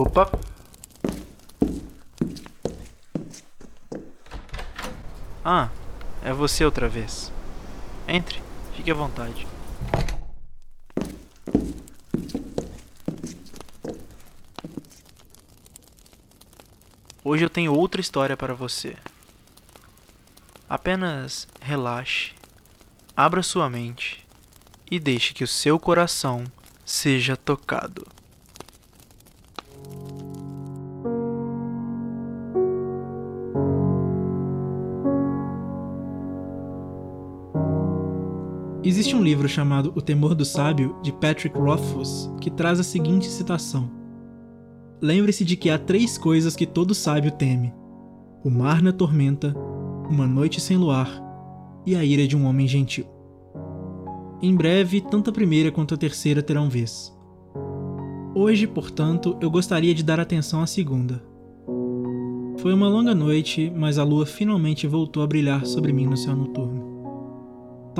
Opa! Ah, é você outra vez. Entre, fique à vontade. Hoje eu tenho outra história para você. Apenas relaxe, abra sua mente e deixe que o seu coração seja tocado. Existe um livro chamado O Temor do Sábio, de Patrick Rothfuss, que traz a seguinte citação: Lembre-se de que há três coisas que todo sábio teme: o mar na tormenta, uma noite sem luar e a ira de um homem gentil. Em breve, tanto a primeira quanto a terceira terão vez. Hoje, portanto, eu gostaria de dar atenção à segunda. Foi uma longa noite, mas a lua finalmente voltou a brilhar sobre mim no céu noturno.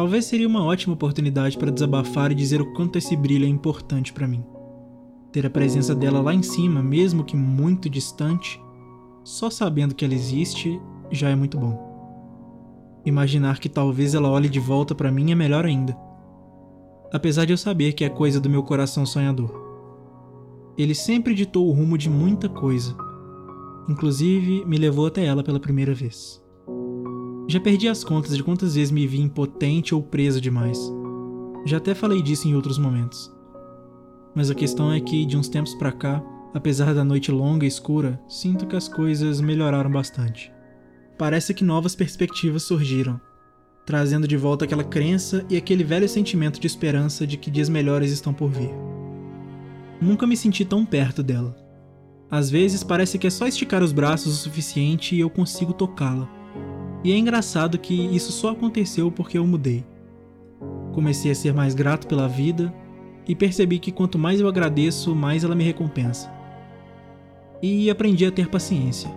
Talvez seria uma ótima oportunidade para desabafar e dizer o quanto esse brilho é importante para mim. Ter a presença dela lá em cima, mesmo que muito distante, só sabendo que ela existe, já é muito bom. Imaginar que talvez ela olhe de volta para mim é melhor ainda. Apesar de eu saber que é coisa do meu coração sonhador. Ele sempre ditou o rumo de muita coisa. Inclusive, me levou até ela pela primeira vez. Já perdi as contas de quantas vezes me vi impotente ou preso demais. Já até falei disso em outros momentos. Mas a questão é que, de uns tempos pra cá, apesar da noite longa e escura, sinto que as coisas melhoraram bastante. Parece que novas perspectivas surgiram, trazendo de volta aquela crença e aquele velho sentimento de esperança de que dias melhores estão por vir. Nunca me senti tão perto dela. Às vezes parece que é só esticar os braços o suficiente e eu consigo tocá-la e é engraçado que isso só aconteceu porque eu mudei. Comecei a ser mais grato pela vida e percebi que quanto mais eu agradeço, mais ela me recompensa. E aprendi a ter paciência.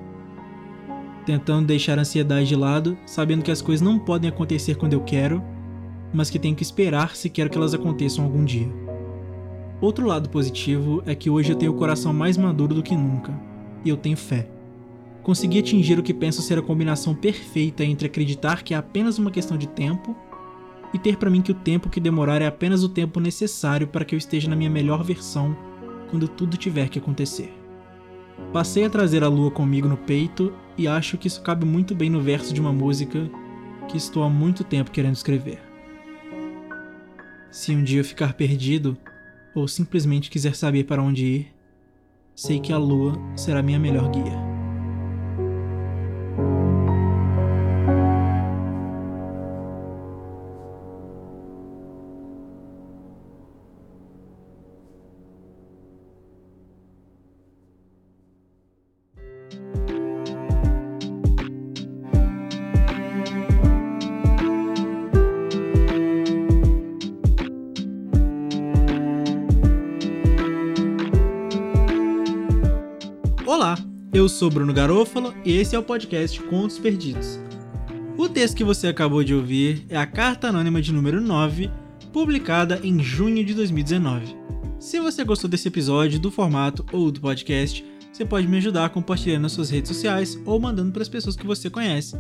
Tentando deixar a ansiedade de lado, sabendo que as coisas não podem acontecer quando eu quero, mas que tenho que esperar se quero que elas aconteçam algum dia. Outro lado positivo é que hoje eu tenho o coração mais maduro do que nunca, e eu tenho fé consegui atingir o que penso ser a combinação perfeita entre acreditar que é apenas uma questão de tempo e ter para mim que o tempo que demorar é apenas o tempo necessário para que eu esteja na minha melhor versão quando tudo tiver que acontecer. Passei a trazer a lua comigo no peito e acho que isso cabe muito bem no verso de uma música que estou há muito tempo querendo escrever. Se um dia eu ficar perdido ou simplesmente quiser saber para onde ir, sei que a lua será minha melhor guia. Olá, eu sou Bruno Garofalo e esse é o podcast Contos Perdidos. O texto que você acabou de ouvir é a Carta Anônima de número 9, publicada em junho de 2019. Se você gostou desse episódio, do formato ou do podcast, você pode me ajudar compartilhando nas suas redes sociais ou mandando para as pessoas que você conhece.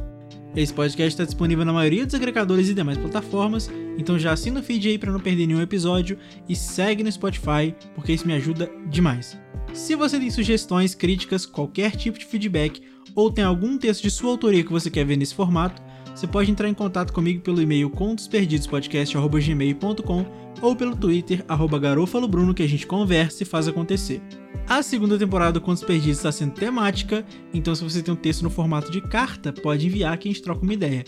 Esse podcast está disponível na maioria dos agregadores e demais plataformas, então já assina o feed aí para não perder nenhum episódio e segue no Spotify, porque isso me ajuda demais. Se você tem sugestões, críticas, qualquer tipo de feedback ou tem algum texto de sua autoria que você quer ver nesse formato, você pode entrar em contato comigo pelo e-mail contosperdidospodcast.gmail.com ou pelo Twitter, arroba garofalobruno, que a gente conversa e faz acontecer. A segunda temporada do Contos Perdidos está sendo temática, então se você tem um texto no formato de carta, pode enviar que a gente troca uma ideia.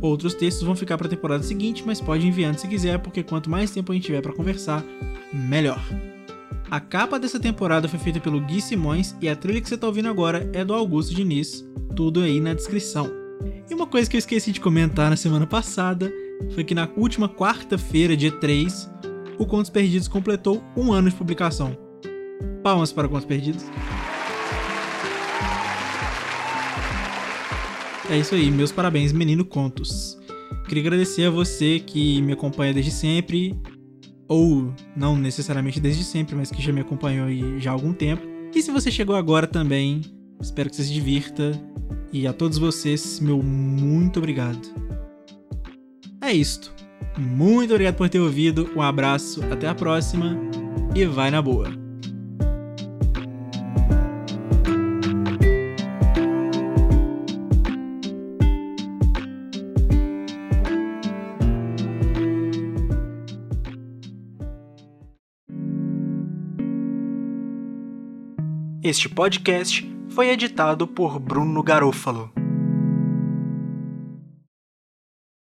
Outros textos vão ficar para a temporada seguinte, mas pode enviar se quiser, porque quanto mais tempo a gente tiver para conversar, melhor. A capa dessa temporada foi feita pelo Gui Simões e a trilha que você está ouvindo agora é do Augusto Diniz, tudo aí na descrição. E uma coisa que eu esqueci de comentar na semana passada foi que na última quarta-feira, dia 3, o Contos Perdidos completou um ano de publicação. Palmas para Contos Perdidos. É isso aí, meus parabéns, menino Contos. Queria agradecer a você que me acompanha desde sempre, ou não necessariamente desde sempre, mas que já me acompanhou aí já há algum tempo. E se você chegou agora também, espero que você se divirta. E a todos vocês, meu muito obrigado. É isto. Muito obrigado por ter ouvido. Um abraço, até a próxima e vai na boa. Este podcast foi editado por Bruno Garofalo.